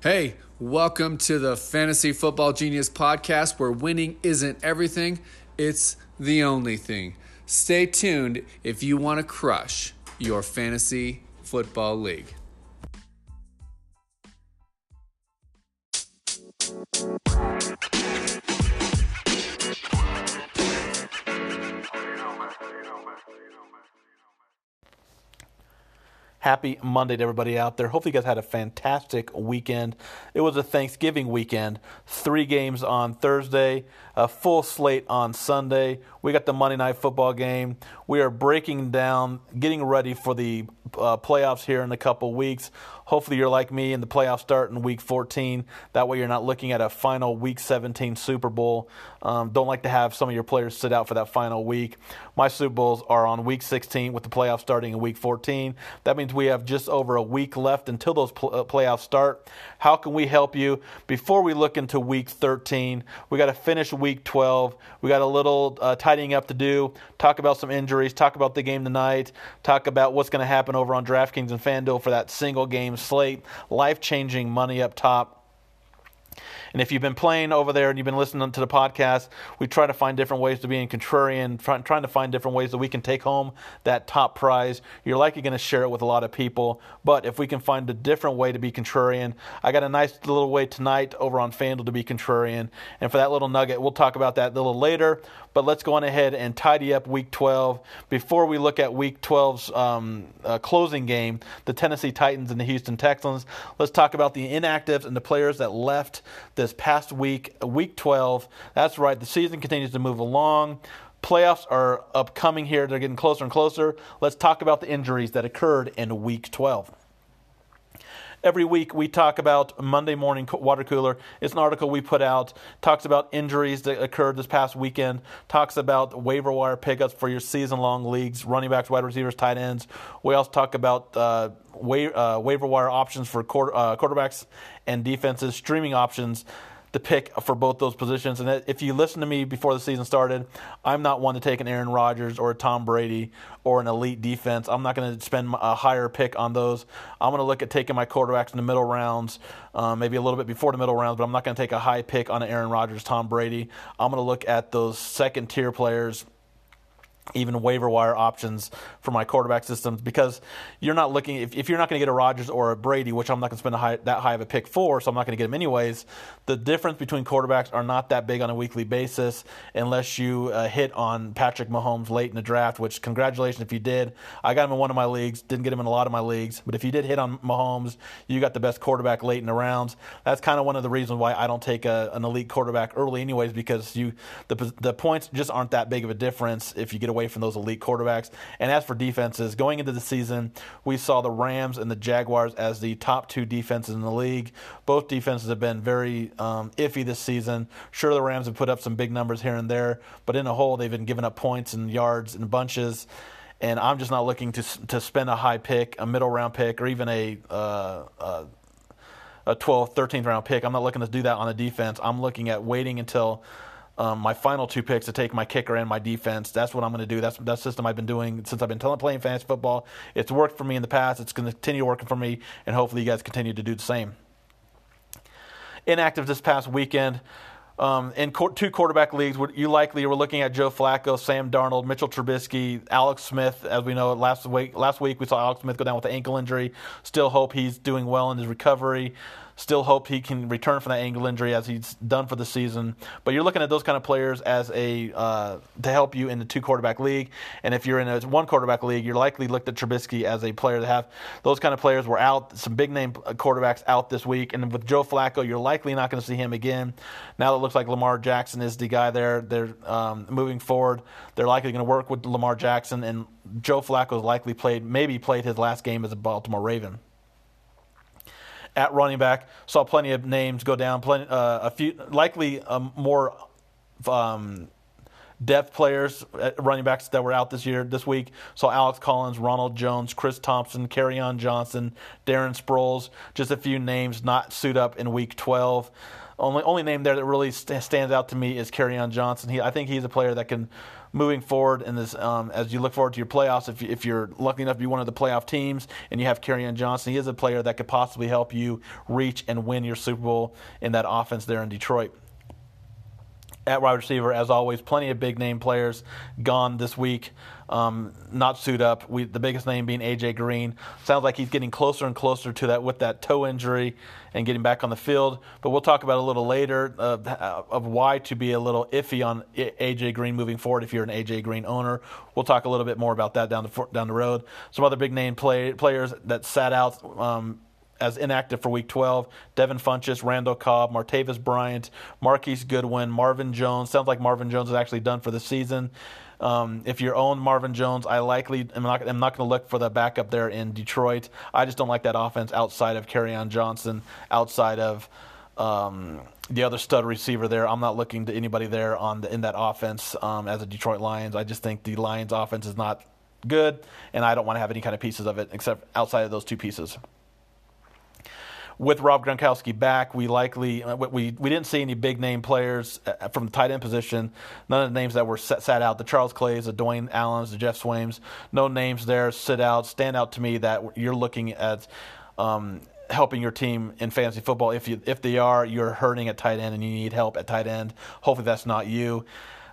Hey, welcome to the Fantasy Football Genius podcast where winning isn't everything, it's the only thing. Stay tuned if you want to crush your fantasy football league. Happy Monday to everybody out there. Hopefully, you guys had a fantastic weekend. It was a Thanksgiving weekend. Three games on Thursday, a full slate on Sunday. We got the Monday Night Football game. We are breaking down, getting ready for the uh, playoffs here in a couple weeks. Hopefully, you're like me and the playoffs start in week 14. That way, you're not looking at a final week 17 Super Bowl. Um, don't like to have some of your players sit out for that final week. My Super Bowls are on week 16 with the playoffs starting in week 14. That means we have just over a week left until those pl- uh, playoffs start. How can we help you? Before we look into week 13, we got to finish week 12. We got a little uh, tidying up to do, talk about some injuries, talk about the game tonight, talk about what's going to happen over on DraftKings and FanDuel for that single game slate, life changing money up top. And if you've been playing over there and you've been listening to the podcast, we try to find different ways to be in contrarian, try, trying to find different ways that we can take home that top prize. You're likely going to share it with a lot of people, but if we can find a different way to be contrarian, I got a nice little way tonight over on FanDuel to be contrarian. And for that little nugget, we'll talk about that a little later. But let's go on ahead and tidy up Week 12 before we look at Week 12's um, uh, closing game, the Tennessee Titans and the Houston Texans. Let's talk about the inactives and the players that left this past week, Week 12. That's right, the season continues to move along. Playoffs are upcoming here, they're getting closer and closer. Let's talk about the injuries that occurred in Week 12 every week we talk about Monday morning water cooler. It's an article we put out. Talks about injuries that occurred this past weekend. Talks about waiver wire pickups for your season long leagues, running backs, wide receivers, tight ends. We also talk about uh, wa- uh, waiver wire options for quarter- uh, quarterbacks and defenses, streaming options the pick for both those positions. And if you listen to me before the season started, I'm not one to take an Aaron Rodgers or a Tom Brady or an elite defense. I'm not going to spend a higher pick on those. I'm going to look at taking my quarterbacks in the middle rounds, um, maybe a little bit before the middle rounds, but I'm not going to take a high pick on an Aaron Rodgers, Tom Brady. I'm going to look at those second tier players even waiver wire options for my quarterback systems because you're not looking if, if you're not going to get a Rodgers or a Brady, which I'm not going to spend high, that high of a pick for, so I'm not going to get them anyways. The difference between quarterbacks are not that big on a weekly basis unless you uh, hit on Patrick Mahomes late in the draft. Which congratulations if you did. I got him in one of my leagues, didn't get him in a lot of my leagues, but if you did hit on Mahomes, you got the best quarterback late in the rounds. That's kind of one of the reasons why I don't take a, an elite quarterback early, anyways, because you the the points just aren't that big of a difference if you get away from those elite quarterbacks. And as for defenses, going into the season, we saw the Rams and the Jaguars as the top two defenses in the league. Both defenses have been very um, iffy this season. Sure, the Rams have put up some big numbers here and there, but in a whole, they've been giving up points and yards in bunches and I'm just not looking to to spend a high pick, a middle round pick, or even a uh, uh, a 12th, 13th round pick. I'm not looking to do that on the defense. I'm looking at waiting until um, my final two picks to take my kicker and my defense. That's what I'm going to do. That's that system I've been doing since I've been playing fantasy football. It's worked for me in the past. It's going to continue working for me, and hopefully you guys continue to do the same. Inactive this past weekend. Um, in two quarterback leagues, you likely were looking at Joe Flacco, Sam Darnold, Mitchell Trubisky, Alex Smith. As we know, last week last week we saw Alex Smith go down with an ankle injury. Still hope he's doing well in his recovery. Still hope he can return from that ankle injury as he's done for the season. But you're looking at those kind of players as a uh, to help you in the two quarterback league. And if you're in a one quarterback league, you're likely looked at Trubisky as a player to have. Those kind of players were out. Some big name quarterbacks out this week. And with Joe Flacco, you're likely not going to see him again. Now it looks like Lamar Jackson is the guy there. They're um, moving forward. They're likely going to work with Lamar Jackson and Joe Flacco has likely played, maybe played his last game as a Baltimore Raven at running back. Saw plenty of names go down. Plenty, uh, a few, likely um, more um, depth players, running backs that were out this year, this week. Saw Alex Collins, Ronald Jones, Chris Thompson, Kerryon Johnson, Darren Sproles. Just a few names not suit up in Week 12. Only only name there that really st- stands out to me is Kerryon Johnson. He, I think he's a player that can moving forward in this um, as you look forward to your playoffs. If, you, if you're lucky enough to be one of the playoff teams and you have Kerryon Johnson, he is a player that could possibly help you reach and win your Super Bowl in that offense there in Detroit at wide receiver, as always, plenty of big name players gone this week. Um, not suit up. We, the biggest name being AJ Green. Sounds like he's getting closer and closer to that with that toe injury and getting back on the field. But we'll talk about a little later uh, of why to be a little iffy on AJ Green moving forward. If you're an AJ Green owner, we'll talk a little bit more about that down the down the road. Some other big name play, players that sat out. Um, as inactive for Week 12. Devin Funchess, Randall Cobb, Martavis Bryant, Marquise Goodwin, Marvin Jones. Sounds like Marvin Jones is actually done for the season. Um, if you own Marvin Jones, I likely am not, not going to look for the backup there in Detroit. I just don't like that offense outside of Kerryon Johnson, outside of um, the other stud receiver there. I'm not looking to anybody there on the, in that offense um, as a Detroit Lions. I just think the Lions offense is not good, and I don't want to have any kind of pieces of it except outside of those two pieces with Rob Gronkowski back, we likely uh, we we didn't see any big name players uh, from the tight end position. None of the names that were set, sat out. The Charles Clays, the Dwayne Allens, the Geoff Swaims. No names there sit out. Stand out to me that you're looking at. Um, helping your team in fantasy football. If you if they are, you're hurting at tight end and you need help at tight end. Hopefully that's not you.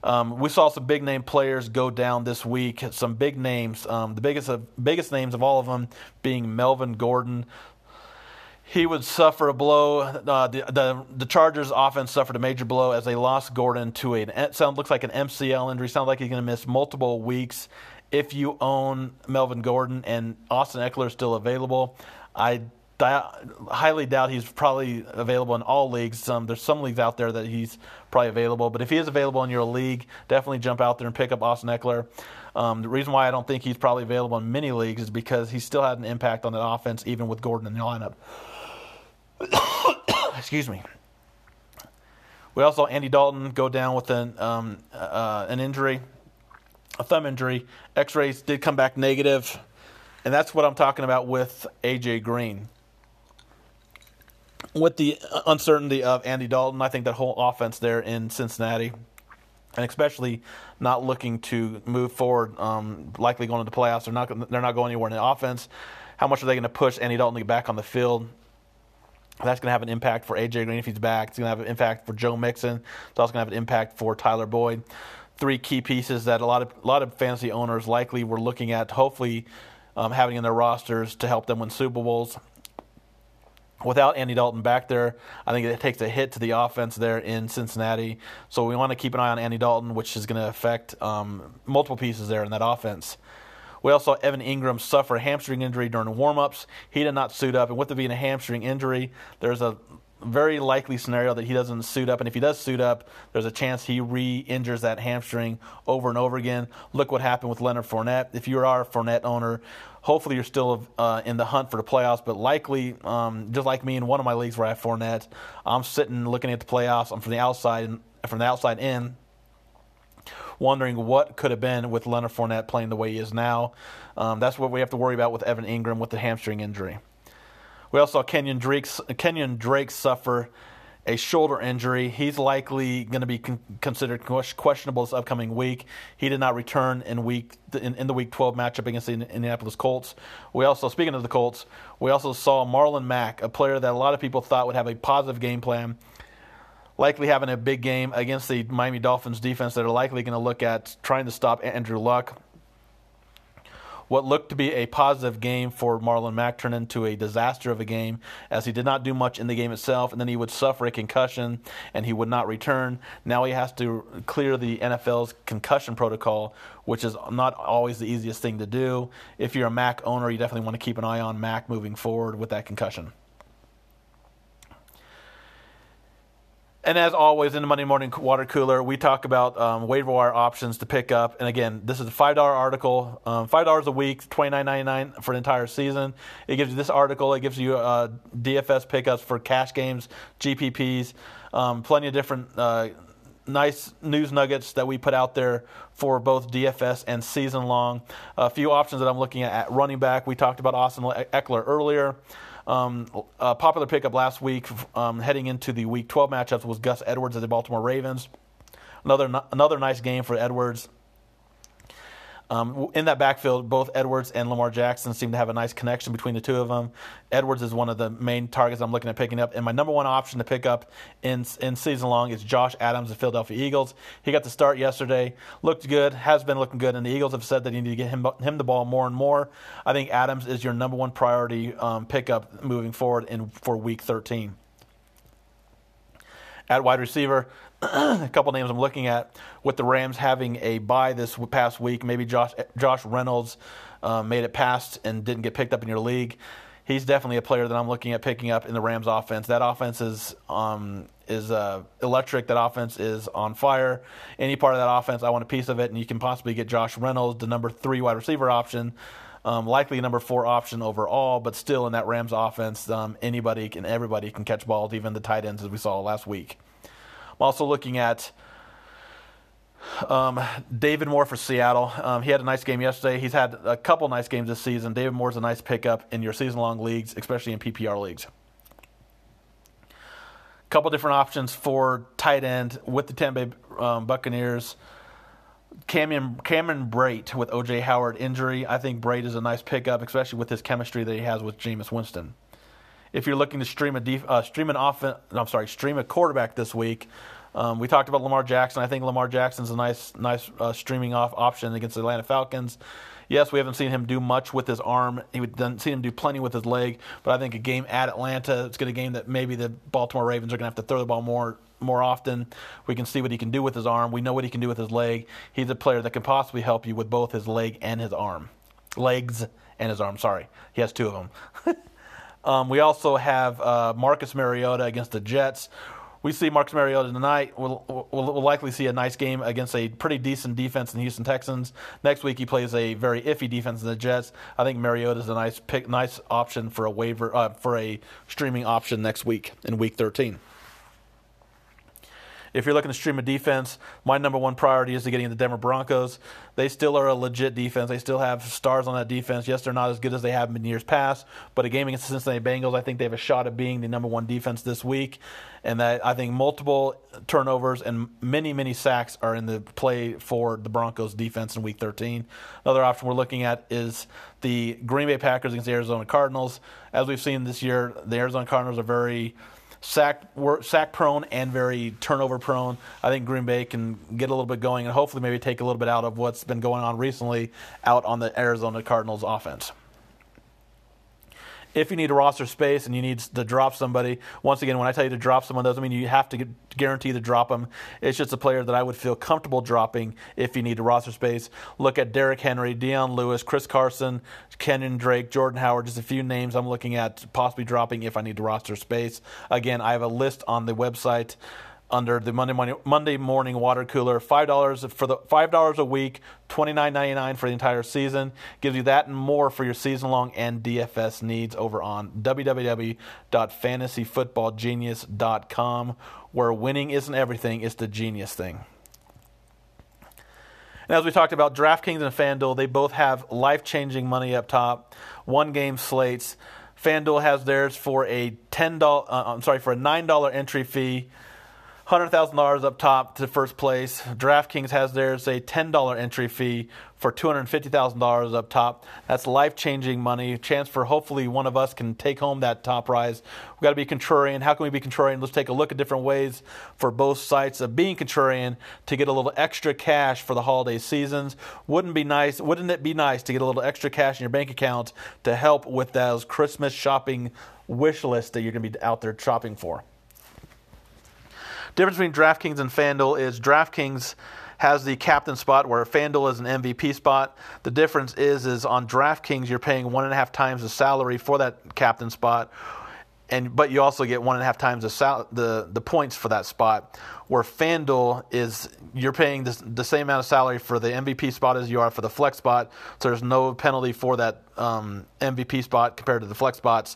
Um, we saw some big name players go down this week. Some big names. Um, the biggest of, biggest names of all of them being Melvin Gordon, he would suffer a blow. Uh, the, the, the Chargers offense suffered a major blow as they lost Gordon to a it sound looks like an MCL injury. Sounds like he's going to miss multiple weeks. If you own Melvin Gordon and Austin Ekeler is still available, I di- highly doubt he's probably available in all leagues. Um, there's some leagues out there that he's probably available, but if he is available in your league, definitely jump out there and pick up Austin Ekeler. Um, the reason why I don't think he's probably available in many leagues is because he still had an impact on the offense, even with Gordon in the lineup. Excuse me. We also saw Andy Dalton go down with an um, uh, an injury, a thumb injury. X-rays did come back negative, and that's what I'm talking about with AJ Green. With the uncertainty of Andy Dalton, I think that whole offense there in Cincinnati, and especially not looking to move forward, um, likely going into the playoffs. They're not they're not going anywhere in the offense. How much are they going to push Andy Dalton to get back on the field? That's going to have an impact for AJ Green if he's back. It's going to have an impact for Joe Mixon. It's also going to have an impact for Tyler Boyd. Three key pieces that a lot of a lot of fantasy owners likely were looking at, hopefully um, having in their rosters to help them win Super Bowls. Without Andy Dalton back there, I think it takes a hit to the offense there in Cincinnati. So we want to keep an eye on Andy Dalton, which is going to affect um, multiple pieces there in that offense. We also saw Evan Engram suffer a hamstring injury during warmups. He did not suit up, and with it being a hamstring injury, there's a very likely scenario that he doesn't suit up, and if he does suit up, there's a chance he re-injures that hamstring over and over again. Look what happened with Leonard Fournette. If you are a Fournette owner, hopefully you're still uh, in the hunt for the playoffs, but likely, um, just like me in one of my leagues where I have Fournette, I'm sitting looking at the playoffs. I'm from the outside, and from the outside in wondering what could have been with Leonard Fournette playing the way he is now. Um, that's what we have to worry about with Evan Engram with the hamstring injury. We also saw Kenyan Drake, Kenyan Drake suffer a shoulder injury. He's likely going to be con- considered questionable this upcoming week. He did not return in week in, in, the Week 12 matchup against the Indianapolis Colts. We also, speaking of the Colts, we also saw Marlon Mack, a player that a lot of people thought would have a positive game plan likely having a big game against the Miami Dolphins defense that are likely going to look at trying to stop Andrew Luck. What looked to be a positive game for Marlon Mack turned into a disaster of a game as he did not do much in the game itself, and then he would suffer a concussion and he would not return. Now he has to clear the NFL's concussion protocol, which is not always the easiest thing to do. If you're a Mack owner, you definitely want to keep an eye on Mack moving forward with that concussion. And as always, in the Monday morning water cooler, we talk about um, waiver wire options to pick up. And again, this is a five dollar article, um, five dollars a week, twenty nine ninety nine for an entire season. It gives you this article. It gives you uh, DFS pickups for cash games, GPPs, um, plenty of different. Uh, nice news nuggets that we put out there for both DFS and season long. A few options that I'm looking at at running back. We talked about Austin Ekeler earlier. Um, a popular pickup last week, um, heading into the Week 12 matchups, was Gus Edwards of the Baltimore Ravens. Another another nice game for Edwards. Um, in that backfield, both Edwards and Lamar Jackson seem to have a nice connection between the two of them. Edwards is one of the main targets I'm looking at picking up, and my number one option to pick up in in season long is Josh Adams of Philadelphia Eagles. He got the start yesterday, looked good, has been looking good, and the Eagles have said that you need to get him him the ball more and more. I think Adams is your number one priority um, pickup moving forward in for Week 13. At wide receiver, a couple names I'm looking at with the Rams having a bye this past week. Maybe Josh Josh Reynolds uh, made it past and didn't get picked up in your league. He's definitely a player that I'm looking at picking up in the Rams offense. That offense is um, is uh, electric. That offense is on fire. Any part of that offense, I want a piece of it, and you can possibly get Josh Reynolds, the number three wide receiver option. Um, likely number four option overall, but still in that Rams offense, um, anybody and everybody can catch balls, even the tight ends as we saw last week. I'm also looking at um, David Moore for Seattle. Um, he had a nice game yesterday. He's had a couple nice games this season. David Moore's a nice pickup in your season long leagues, especially in PPR leagues. A Couple different options for tight end with the Tampa Bay um, Buccaneers. Cameron, Cameron Brate with OJ Howard injury. I think Brate is a nice pickup, especially with his chemistry that he has with Jameis Winston if you're looking to stream a def- uh, stream an offense, I'm sorry, stream a quarterback this week. Um, we talked about Lamar Jackson. I think Lamar Jackson's a nice, nice uh, streaming off option against the Atlanta Falcons. Yes, we haven't seen him do much with his arm. We haven't seen him do plenty with his leg. But I think a game at Atlanta, it's going to a game that maybe the Baltimore Ravens are going to have to throw the ball more more often. We can see what he can do with his arm. We know what he can do with his leg. He's a player that can possibly help you with both his leg and his arm, legs and his arm. Sorry, he has two of them. Um, we also have uh, Marcus Mariota against the Jets. We see Marcus Mariota tonight. We'll, we'll, likely see a nice game against a pretty decent defense in the Houston Texans. Next week he plays a very iffy defense in the Jets. I think Mariota is a nice pick, nice option for a waiver uh, for a streaming option next week in Week 13. If you're looking to stream a defense, my number one priority is to getting the Denver Broncos. They still are a legit defense. They still have stars on that defense. Yes, they're not as good as they have been years past, but a game against the Cincinnati Bengals, I think they have a shot at being the number one defense this week. And that I think multiple turnovers and many, many sacks are in the play for the Broncos defense in week 13. Another option we're looking at is the Green Bay Packers against the Arizona Cardinals. As we've seen this year, the Arizona Cardinals are very sack sack prone and very turnover prone. I think Green Bay can get a little bit going and hopefully maybe take a little bit out of what's been going on recently out on the Arizona Cardinals offense if you need roster space and you need to drop somebody, once again, when I tell you to drop someone, doesn't mean you have to guarantee to drop them. It's just a player that I would feel comfortable dropping if you need roster space. Look at Derrick Henry, Dion Lewis, Chris Carson, Kenyan Drake, Jordan Howard, just a few names I'm looking at possibly dropping if I need roster space. Again, I have a list on the website under the Monday morning, Monday morning water cooler. Five dollars for the five dollars a week, twenty nine ninety nine for the entire season. Gives you that and more for your season long and DFS needs over on www.fantasyfootballgenius.com, where winning isn't everything; it's the genius thing. And as we talked about, DraftKings and FanDuel, they both have life changing money up top, one game slates. FanDuel has theirs for a ten dollar. Uh, I'm sorry, for a nine dollar entry fee $100,000 up top to first place. DraftKings has theirs a $10 entry fee for $250,000 up top. That's life changing money. Chance for hopefully one of us can take home that top prize. We've got to be contrarian. How can we be contrarian? Let's take a look at different ways for both sites of being contrarian to get a little extra cash for the holiday seasons. Wouldn't be nice? Wouldn't it be nice to get a little extra cash in your bank account to help with those Christmas shopping wish lists that you're going to be out there shopping for? Difference between DraftKings and FanDuel is DraftKings has the captain spot where FanDuel is an MVP spot. The difference is is on DraftKings you're paying one and a half times the salary for that captain spot, and but you also get one and a half times the sal- the the points for that spot. Where FanDuel is you're paying this, the same amount of salary for the MVP spot as you are for the flex spot, so there's no penalty for that um, MVP spot compared to the flex spots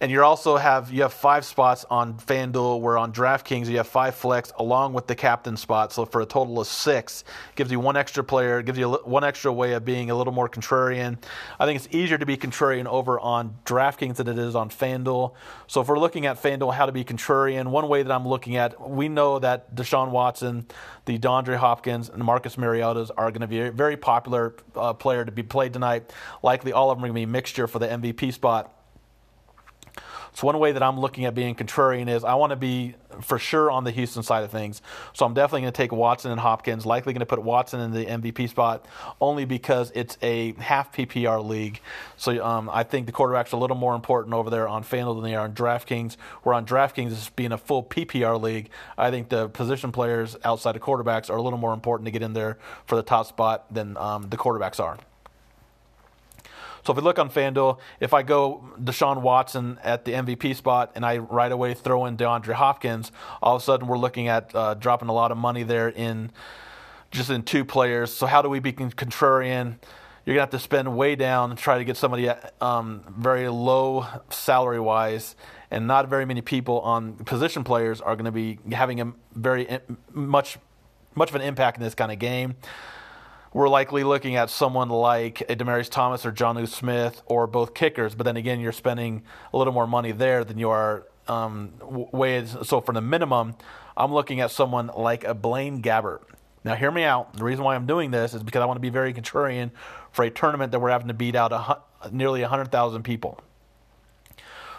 and you also have you have five spots on FanDuel. Where on DraftKings you have five flex along with the captain spot. So for a total of six, gives you one extra player, gives you one extra way of being a little more contrarian. I think it's easier to be contrarian over on DraftKings than it is on FanDuel. So if we're looking at FanDuel, how to be contrarian, one way that I'm looking at, we know that Deshaun Watson, the DeAndre Hopkins, and Marcus Mariota's are going to be a very popular uh, player to be played tonight. Likely all of them are going to be mixture for the MVP spot. So one way that I'm looking at being contrarian is I want to be for sure on the Houston side of things. So I'm definitely going to take Watson and Hopkins. Likely going to put Watson in the MVP spot only because it's a half PPR league. So um, I think the quarterbacks are a little more important over there on FanDuel than they are on DraftKings. Where on DraftKings, being a full PPR league, I think the position players outside of quarterbacks are a little more important to get in there for the top spot than um, the quarterbacks are. So if we look on FanDuel, if I go Deshaun Watson at the MVP spot and I right away throw in DeAndre Hopkins, all of a sudden we're looking at uh, dropping a lot of money there in just in two players. So how do we be contrarian? You're gonna have to spend way down and try to get somebody um, very low salary wise, and not very many people on position players are going to be having a very much much of an impact in this kind of game we're likely looking at someone like a Thomas or Jonnu Smith or both kickers. But then again, you're spending a little more money there than you are um, ways. So for the minimum, I'm looking at someone like a Blaine Gabbert. Now, hear me out. The reason why I'm doing this is because I want to be very contrarian for a tournament that we're having to beat out a, nearly 100,000 people.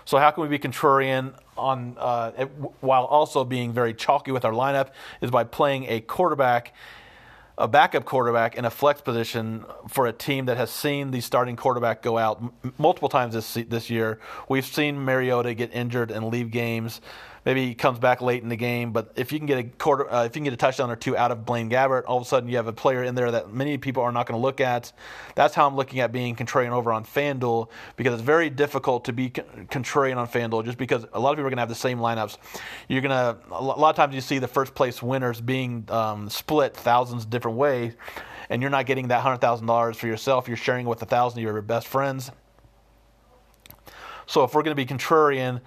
So how can we be contrarian on uh, while also being very chalky with our lineup? Is by playing a quarterback a backup quarterback in a flex position for a team that has seen the starting quarterback go out m- multiple times this this year. We've seen Mariota get injured and leave games maybe he comes back late in the game. But if you can get a quarter, uh, if you can get a touchdown or two out of Blaine Gabbert, all of a sudden you have a player in there that many people are not going to look at. That's how I'm looking at being contrarian over on FanDuel because it's very difficult to be contrarian on FanDuel just because a lot of people are going to have the same lineups. You're going to a lot of times you see the first place winners being um, split thousands of different ways. And you're not getting that hundred thousand dollars for yourself. You're sharing with a thousand of your best friends. So if we're going to be contrarian,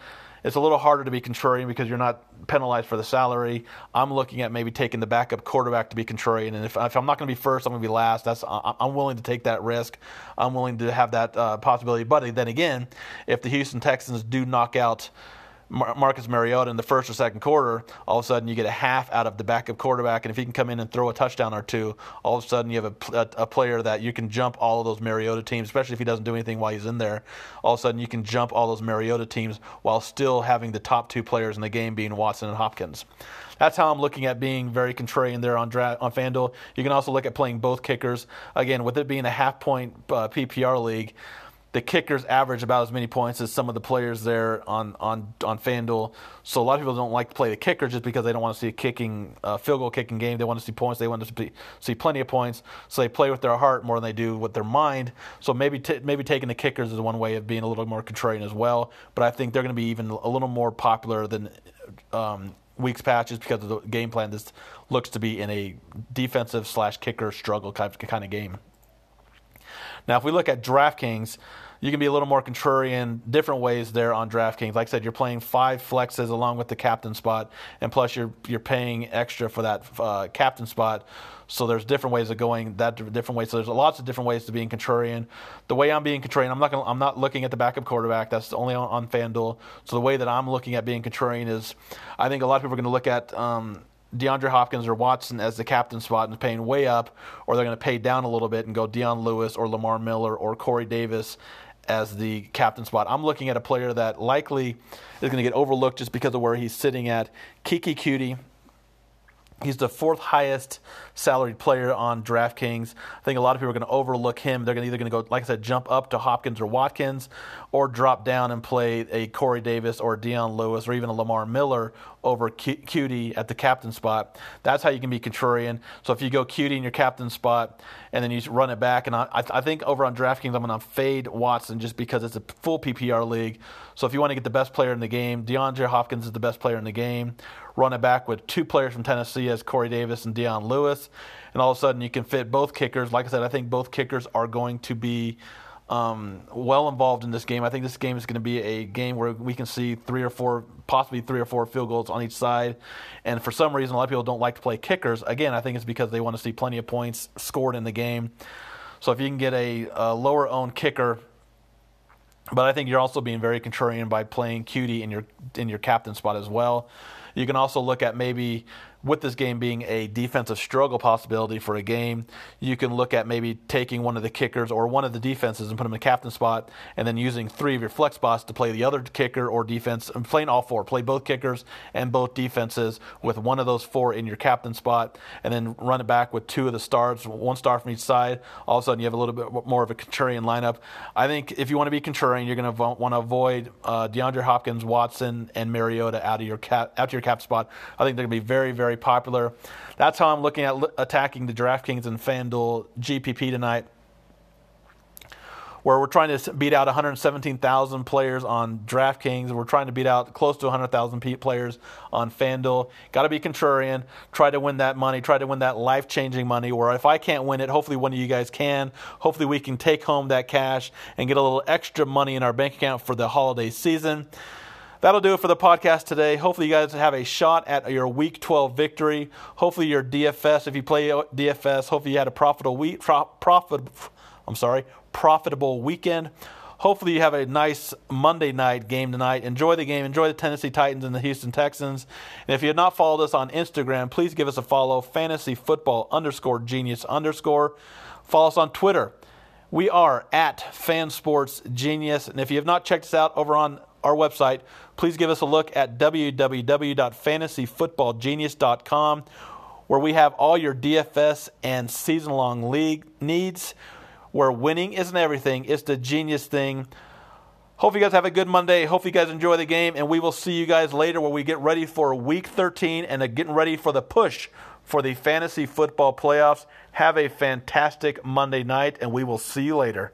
it's a little harder to be contrarian because you're not penalized for the salary. I'm looking at maybe taking the backup quarterback to be contrarian, and if, if I'm not going to be first, I'm going to be last. That's I'm willing to take that risk. I'm willing to have that uh, possibility. But then again, if the Houston Texans do knock out Mar- Marcus Mariota in the first or second quarter, all of a sudden you get a half out of the backup quarterback, and if he can come in and throw a touchdown or two, all of a sudden you have a, a, a, player that you can jump all of those Mariota teams, especially if he doesn't do anything while he's in there. All of a sudden you can jump all those Mariota teams while still having the top two players in the game being Watson and Hopkins. That's how I'm looking at being very contrarian there on on FanDuel. You can also look at playing both kickers. Again, with it being a half point uh, PPR league, the kickers average about as many points as some of the players there on on on FanDuel. So a lot of people don't like to play the kicker just because they don't want to see a kicking uh, field goal kicking game. They want to see points. They want to see, see plenty of points. So they play with their heart more than they do with their mind. So maybe t- maybe taking the kickers is one way of being a little more contrarian as well. But I think they're going to be even a little more popular than. Um, weeks patches because of the game plan. This looks to be in a defensive slash kicker struggle kind of game. Now, if we look at DraftKings, you can be a little more contrarian different ways there on DraftKings. Like I said, you're playing five flexes along with the captain spot, and plus you're you're paying extra for that uh, captain spot. So there's different ways of going that different ways. So there's lots of different ways to being contrarian. The way I'm being contrarian, I'm not gonna, I'm not looking at the backup quarterback. That's only on, on FanDuel. So the way that I'm looking at being contrarian is, I think a lot of people are going to look at. Um, DeAndre Hopkins or Watson as the captain spot and paying way up, or they're going to pay down a little bit and go Dion Lewis or Lamar Miller or Corey Davis as the captain spot. I'm looking at a player that likely is going to get overlooked just because of where he's sitting at. Keke Coutee. He's the fourth highest salaried player on DraftKings. I think a lot of people are going to overlook him. They're going to either going to go, like I said, jump up to Hopkins or Watkins, or drop down and play a Corey Davis or Dion Lewis or even a Lamar Miller over Coutee at the captain spot. That's how you can be contrarian. So if you go Coutee in your captain spot and then you run it back, and I, I think over on DraftKings I'm going to fade Watson just because it's a full PPR league. So if you want to get the best player in the game, DeAndre Hopkins is the best player in the game run it back with two players from Tennessee as Corey Davis and Dion Lewis, and all of a sudden you can fit both kickers. Like I said, I think both kickers are going to be um, well involved in this game. I think this game is going to be a game where we can see three or four, possibly three or four field goals on each side. And for some reason, a lot of people don't like to play kickers. Again, I think it's because they want to see plenty of points scored in the game. So if you can get a, a lower owned kicker, but I think you're also being very contrarian by playing Coutee in your in your captain spot as well. You can also look at maybe with this game being a defensive struggle possibility for a game, you can look at maybe taking one of the kickers or one of the defenses and put them in a captain spot, and then using three of your flex spots to play the other kicker or defense, and playing all four. Play both kickers and both defenses with one of those four in your captain spot, and then run it back with two of the stars, one star from each side. All of a sudden, you have a little bit more of a contrarian lineup. I think if you want to be contrarian, you're going to want to avoid uh, DeAndre Hopkins, Watson, and Mariota out of your cap, out to your cap spot. I think they're going to be very, very popular. That's how I'm looking at attacking the DraftKings and FanDuel GPP tonight, where we're trying to beat out 117,000 players on DraftKings. We're trying to beat out close to 100,000 players on FanDuel. Got to be contrarian. Try to win that money. Try to win that life changing money. Where if I can't win it, hopefully one of you guys can. Hopefully we can take home that cash and get a little extra money in our bank account for the holiday season. That'll do it for the podcast today. Hopefully, you guys have a shot at your Week 12 victory. Hopefully, your DFS, if you play DFS, hopefully you had a profitable week, profit. I'm sorry, profitable weekend. Hopefully, you have a nice Monday night game tonight. Enjoy the game. Enjoy the Tennessee Titans and the Houston Texans. And if you have not followed us on Instagram, please give us a follow. Fantasy football underscore genius underscore. Follow us on Twitter. We are at Fansports Genius. And if you have not checked us out over on our website, please give us a look at www.fantasyfootballgenius.com where we have all your DFS and season long league needs. Where winning isn't everything, it's the genius thing. Hope you guys have a good Monday. Hope you guys enjoy the game, and we will see you guys later where we get ready for week 13 and getting ready for the push for the fantasy football playoffs. Have a fantastic Monday night, and we will see you later.